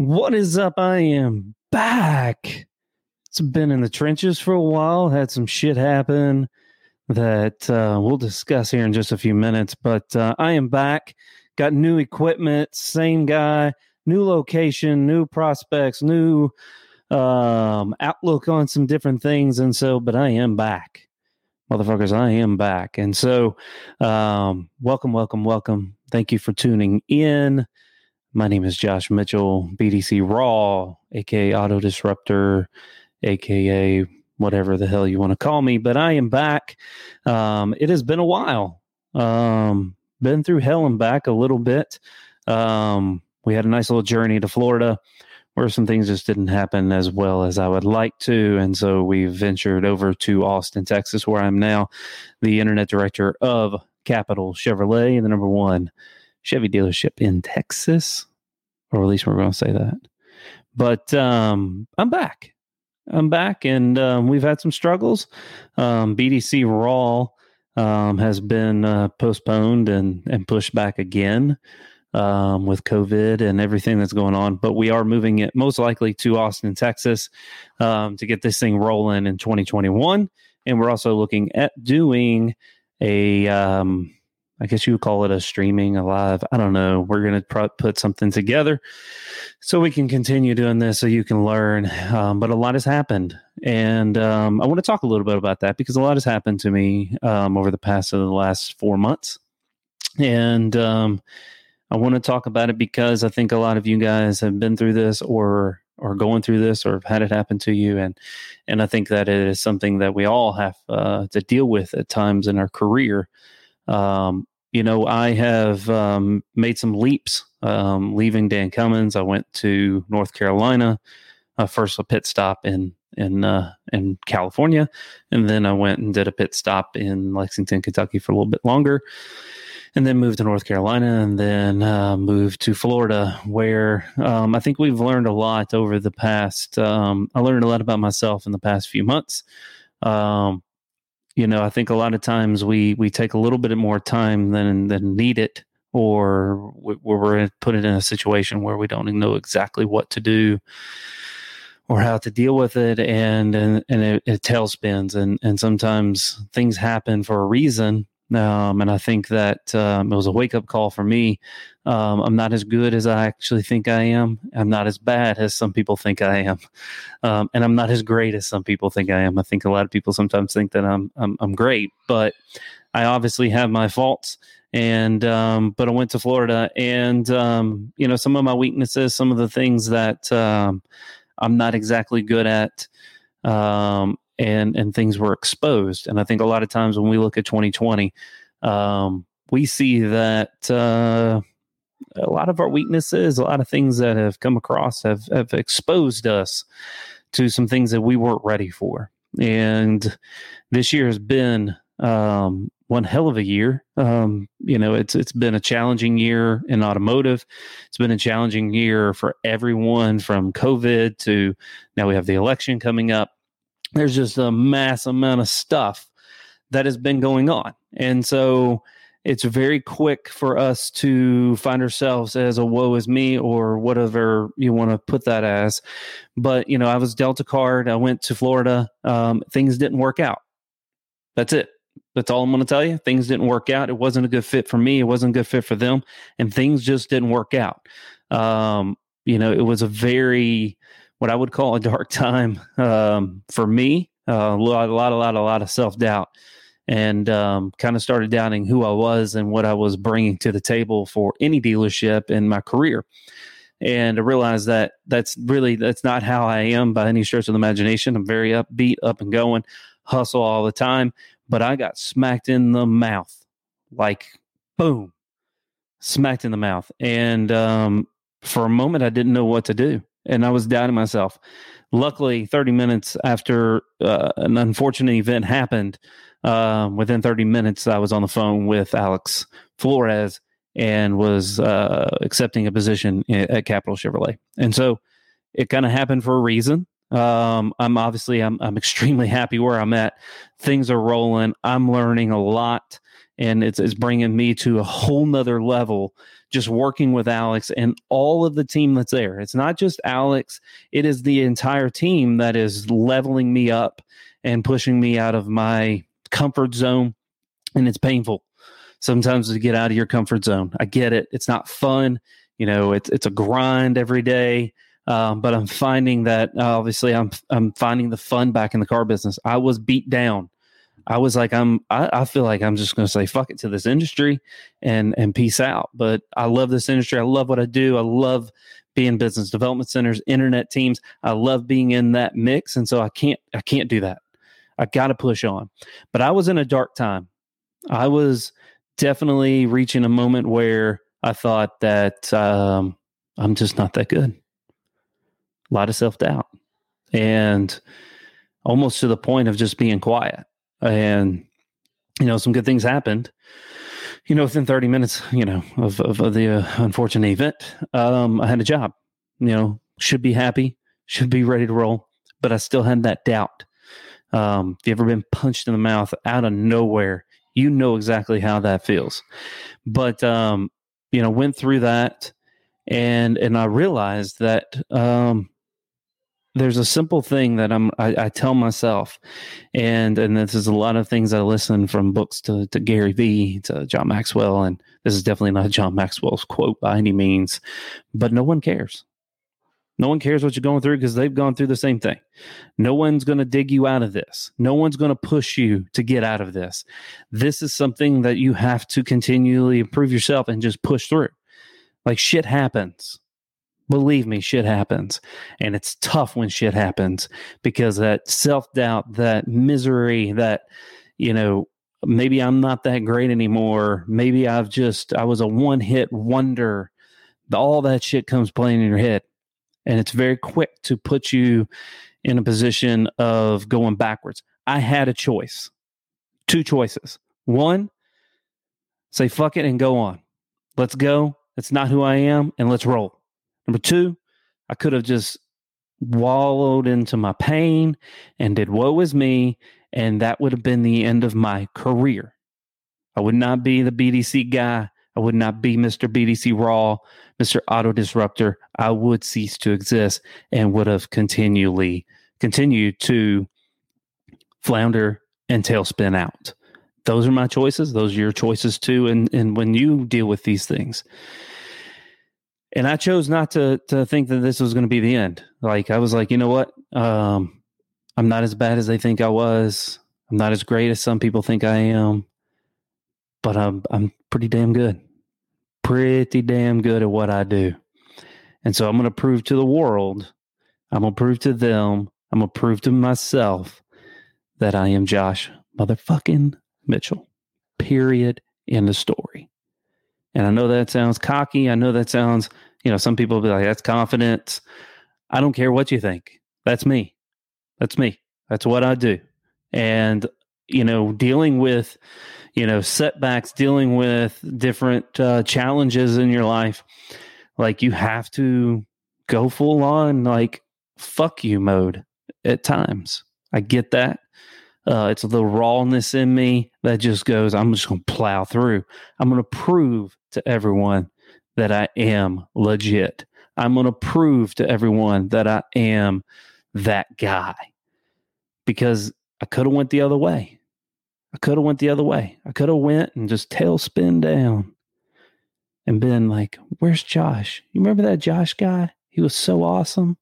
What is up? I am back. It's been in the trenches for a while, had some shit happen that uh, we'll discuss here in just a few minutes, but uh, I am back. Got new equipment, same guy, new location, new prospects, new um, outlook on some different things. And so, but I am back. Motherfuckers, I am back. And so, um, welcome, welcome, welcome. Thank you for tuning in. My name is Josh Mitchell, BDC Raw, aka Auto Disruptor, aka whatever the hell you want to call me. But I am back. Um, it has been a while. Um, been through hell and back a little bit. Um, we had a nice little journey to Florida where some things just didn't happen as well as I would like to. And so we ventured over to Austin, Texas, where I'm now the internet director of Capitol Chevrolet, and the number one Chevy dealership in Texas, or at least we're going to say that. But um, I'm back. I'm back, and um, we've had some struggles. Um, BDC Raw um, has been uh, postponed and, and pushed back again um, with COVID and everything that's going on. But we are moving it most likely to Austin, Texas um, to get this thing rolling in 2021. And we're also looking at doing a um, I guess you would call it a streaming, a live. I don't know. We're going to pr- put something together so we can continue doing this so you can learn. Um, but a lot has happened. And um, I want to talk a little bit about that because a lot has happened to me um, over the past of the last four months. And um, I want to talk about it because I think a lot of you guys have been through this or or going through this or have had it happen to you and and I think that it is something that we all have uh, to deal with at times in our career um, you know, I have um, made some leaps. Um, leaving Dan Cummins, I went to North Carolina. Uh, first, a pit stop in in uh, in California, and then I went and did a pit stop in Lexington, Kentucky, for a little bit longer, and then moved to North Carolina, and then uh, moved to Florida, where um, I think we've learned a lot over the past. Um, I learned a lot about myself in the past few months. Um, you know, I think a lot of times we we take a little bit more time than than needed, or we're put it in a situation where we don't know exactly what to do or how to deal with it, and and, and it, it tailspins, and and sometimes things happen for a reason, um, and I think that um, it was a wake up call for me. Um, I'm not as good as I actually think I am. I'm not as bad as some people think I am, um, and I'm not as great as some people think I am. I think a lot of people sometimes think that I'm I'm, I'm great, but I obviously have my faults. And um, but I went to Florida, and um, you know some of my weaknesses, some of the things that I'm not exactly good at. Um, and and things were exposed. And I think a lot of times when we look at 2020, um, we see that uh, a lot of our weaknesses, a lot of things that have come across have have exposed us to some things that we weren't ready for. And this year has been um, one hell of a year. Um, you know, it's it's been a challenging year in automotive. It's been a challenging year for everyone from COVID to now we have the election coming up there's just a mass amount of stuff that has been going on. And so it's very quick for us to find ourselves as a woe is me or whatever you want to put that as. But, you know, I was Delta card. I went to Florida. Um, things didn't work out. That's it. That's all I'm going to tell you. Things didn't work out. It wasn't a good fit for me. It wasn't a good fit for them. And things just didn't work out. Um, you know, it was a very what I would call a dark time um, for me. Uh, a lot, a lot, a lot, a lot of self doubt, and um, kind of started doubting who I was and what I was bringing to the table for any dealership in my career. And I realized that that's really that's not how I am by any stretch of the imagination. I'm very upbeat, up and going, hustle all the time. But I got smacked in the mouth, like boom, smacked in the mouth, and um, for a moment I didn't know what to do and I was doubting myself. Luckily, 30 minutes after uh, an unfortunate event happened, uh, within 30 minutes, I was on the phone with Alex Flores and was uh, accepting a position at Capitol Chevrolet. And so it kind of happened for a reason. Um, I'm obviously I'm I'm extremely happy where I'm at. Things are rolling. I'm learning a lot and it's, it's bringing me to a whole nother level just working with alex and all of the team that's there. It's not just alex. It is the entire team that is leveling me up and pushing me out of my comfort zone. And it's painful sometimes to get out of your comfort zone. I get it. It's not fun. You know it's it's a grind every day. Um, but i'm finding that uh, obviously i'm i'm finding the fun back in the car business. I was beat down I was like, I'm, I, I feel like I'm just going to say fuck it to this industry and, and peace out. But I love this industry. I love what I do. I love being business development centers, internet teams. I love being in that mix. And so I can't, I can't do that. I got to push on. But I was in a dark time. I was definitely reaching a moment where I thought that um, I'm just not that good. A lot of self doubt and almost to the point of just being quiet. And, you know, some good things happened. You know, within 30 minutes, you know, of, of, of the uh, unfortunate event, um, I had a job, you know, should be happy, should be ready to roll, but I still had that doubt. Um, if you ever been punched in the mouth out of nowhere, you know exactly how that feels. But um, you know, went through that, and and I realized that um, there's a simple thing that I'm I, I, tell myself, and and this is a lot of things I listen from books to to Gary Vee to John Maxwell, and this is definitely not John Maxwell's quote by any means, but no one cares. No one cares what you're going through because they've gone through the same thing. No one's going to dig you out of this. No one's going to push you to get out of this. This is something that you have to continually improve yourself and just push through. Like shit happens. Believe me, shit happens. And it's tough when shit happens because that self doubt, that misery, that, you know, maybe I'm not that great anymore. Maybe I've just, I was a one hit wonder. All that shit comes playing in your head and it's very quick to put you in a position of going backwards. I had a choice, two choices. One, say fuck it and go on. Let's go. It's not who I am, and let's roll. Number two, I could have just wallowed into my pain and did woe is me, and that would have been the end of my career. I would not be the BDC guy. I would not be Mr. BDC Raw, Mr. Auto Disruptor. I would cease to exist and would have continually continued to flounder and tailspin out. Those are my choices. Those are your choices too. And and when you deal with these things. And I chose not to to think that this was going to be the end. Like I was like, you know what? Um, I'm not as bad as they think I was. I'm not as great as some people think I am but I'm I'm pretty damn good. Pretty damn good at what I do. And so I'm going to prove to the world, I'm going to prove to them, I'm going to prove to myself that I am Josh motherfucking Mitchell. Period. In the story. And I know that sounds cocky. I know that sounds, you know, some people be like, that's confidence. I don't care what you think. That's me. That's me. That's what I do. And, you know, dealing with, you know setbacks dealing with different uh, challenges in your life like you have to go full on like fuck you mode at times i get that uh, it's the rawness in me that just goes i'm just going to plow through i'm going to prove to everyone that i am legit i'm going to prove to everyone that i am that guy because i could have went the other way I could have went the other way. I could have went and just tailspin down and been like, "Where's Josh? You remember that Josh guy? He was so awesome.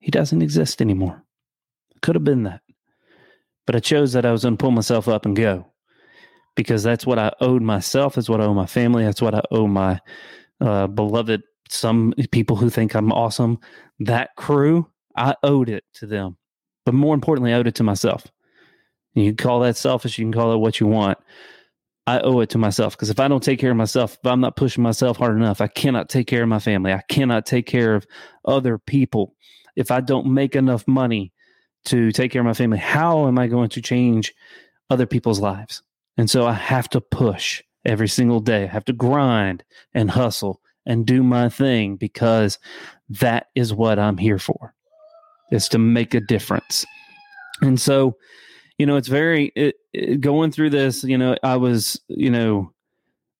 He doesn't exist anymore." Could have been that, but I chose that I was going to pull myself up and go because that's what I owed myself. That's what I owe my family. That's what I owe my uh, beloved. Some people who think I'm awesome. That crew, I owed it to them, but more importantly, I owed it to myself. You can call that selfish. You can call it what you want. I owe it to myself because if I don't take care of myself, if I'm not pushing myself hard enough, I cannot take care of my family. I cannot take care of other people. If I don't make enough money to take care of my family, how am I going to change other people's lives? And so I have to push every single day. I have to grind and hustle and do my thing because that is what I'm here for. Is to make a difference. And so you know, it's very it, it, going through this. You know, I was you know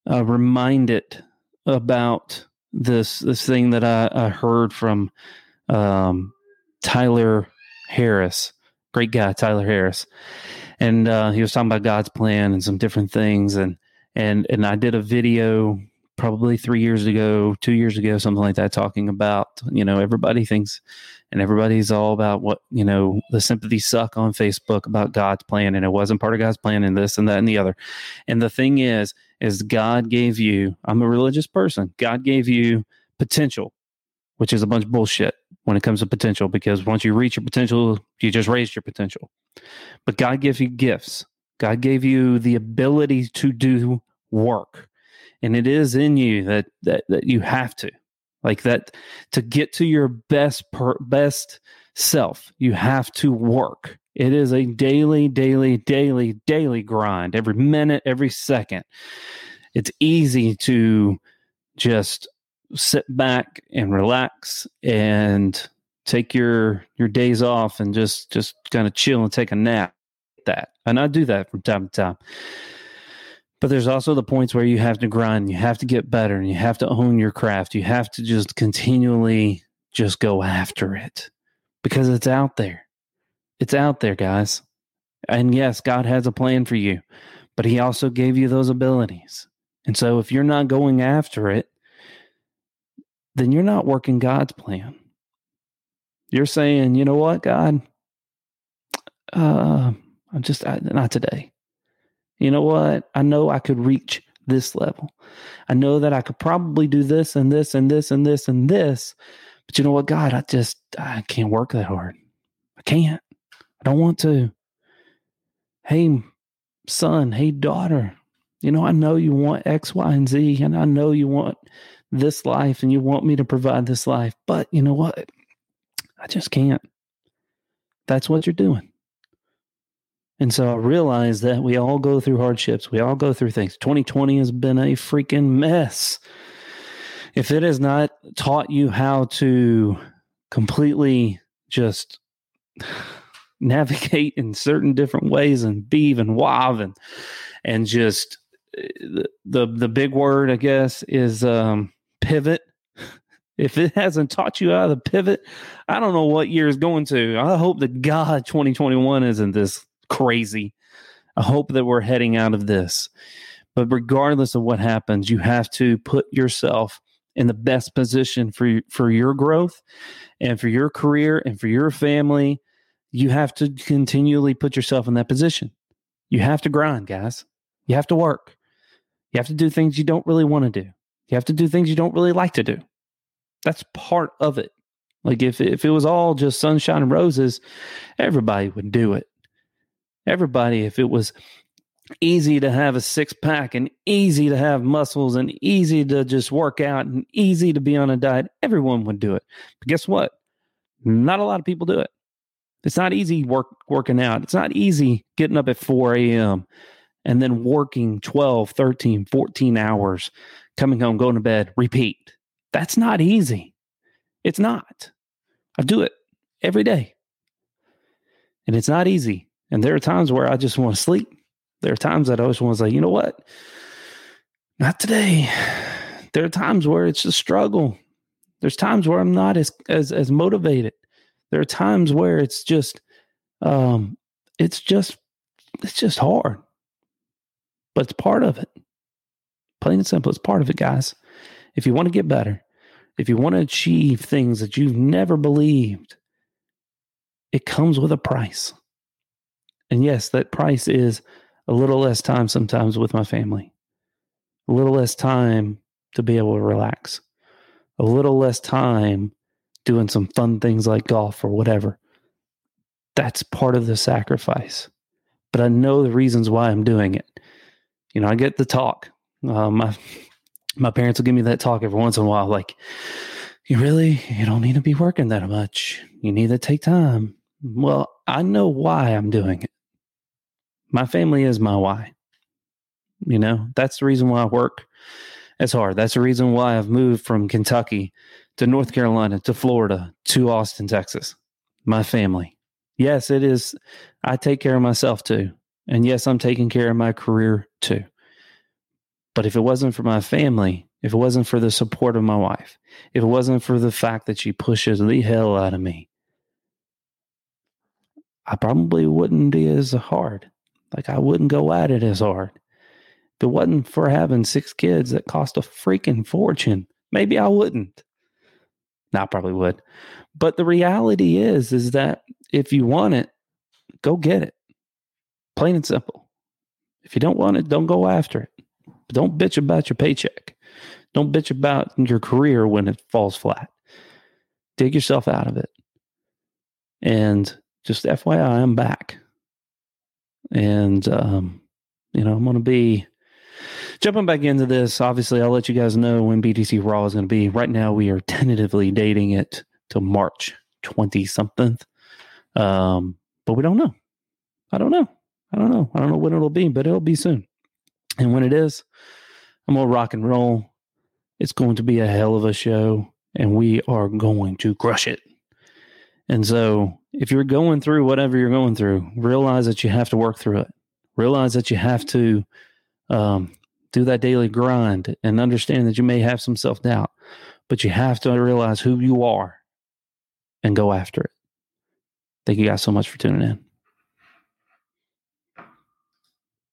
uh, reminded about this this thing that I, I heard from um, Tyler Harris, great guy, Tyler Harris, and uh, he was talking about God's plan and some different things, and and and I did a video probably three years ago, two years ago, something like that, talking about you know everybody thinks and everybody's all about what you know the sympathy suck on Facebook about God's plan, and it wasn't part of God's plan, and this and that and the other. And the thing is, is God gave you. I'm a religious person. God gave you potential, which is a bunch of bullshit when it comes to potential, because once you reach your potential, you just raised your potential. But God gave you gifts. God gave you the ability to do work, and it is in you that that that you have to. Like that to get to your best per, best self you have to work. It is a daily daily daily daily grind. Every minute every second. It's easy to just sit back and relax and take your your days off and just just kind of chill and take a nap that and i do that from time to time but there's also the points where you have to grind, you have to get better, and you have to own your craft. You have to just continually just go after it because it's out there. It's out there, guys. And yes, God has a plan for you, but He also gave you those abilities. And so if you're not going after it, then you're not working God's plan. You're saying, you know what, God? Uh, I'm just not today you know what? I know I could reach this level. I know that I could probably do this and this and this and this and this. But you know what, God, I just I can't work that hard. I can't. I don't want to. Hey, son, hey, daughter, you know, I know you want X, Y, and Z, and I know you want this life and you want me to provide this life, but you know what? I just can't. That's what you're doing. And so I realized that we all go through hardships. We all go through things. 2020 has been a freaking mess. If it has not taught you how to completely just navigate in certain different ways and beave and wav and and just eh, the the, the big word I guess is um, pivot. If it hasn't taught you how to pivot, I don't know what year is going to. I hope that God 2021 isn't this crazy. I hope that we're heading out of this. But regardless of what happens, you have to put yourself in the best position for for your growth and for your career and for your family. You have to continually put yourself in that position. You have to grind, guys. You have to work. You have to do things you don't really want to do. You have to do things you don't really like to do. That's part of it. Like if if it was all just sunshine and roses, everybody would do it everybody if it was easy to have a six pack and easy to have muscles and easy to just work out and easy to be on a diet, everyone would do it. But guess what? Not a lot of people do it. It's not easy work working out. It's not easy getting up at 4 a.m. and then working 12, 13, 14 hours, coming home, going to bed, repeat. That's not easy. It's not. I do it every day. And it's not easy. And there are times where I just want to sleep. There are times that I always want to say, you know what? Not today. There are times where it's a struggle. There's times where I'm not as as as motivated. There are times where it's just um it's just it's just hard. But it's part of it. Plain and simple, it's part of it, guys. If you want to get better, if you want to achieve things that you've never believed, it comes with a price. And yes, that price is a little less time sometimes with my family, a little less time to be able to relax, a little less time doing some fun things like golf or whatever. That's part of the sacrifice. But I know the reasons why I'm doing it. You know, I get the talk. Uh, my my parents will give me that talk every once in a while, like, "You really, you don't need to be working that much. You need to take time." Well, I know why I'm doing it my family is my why. You know, that's the reason why I work as hard. That's the reason why I've moved from Kentucky to North Carolina to Florida to Austin, Texas. My family. Yes, it is. I take care of myself too. And yes, I'm taking care of my career too. But if it wasn't for my family, if it wasn't for the support of my wife, if it wasn't for the fact that she pushes the hell out of me, I probably wouldn't be as hard. Like I wouldn't go at it as hard. If it wasn't for having six kids that cost a freaking fortune, maybe I wouldn't. No, I probably would. But the reality is, is that if you want it, go get it. Plain and simple. If you don't want it, don't go after it. But don't bitch about your paycheck. Don't bitch about your career when it falls flat. Dig yourself out of it. And just FYI, I'm back. And, um, you know, I'm going to be jumping back into this. Obviously, I'll let you guys know when BDC Raw is going to be. Right now, we are tentatively dating it to March 20 something. Um, but we don't know. I don't know. I don't know. I don't know when it'll be, but it'll be soon. And when it is, I'm going to rock and roll. It's going to be a hell of a show, and we are going to crush it. And so, if you're going through whatever you're going through, realize that you have to work through it. Realize that you have to um, do that daily grind and understand that you may have some self doubt, but you have to realize who you are and go after it. Thank you guys so much for tuning in.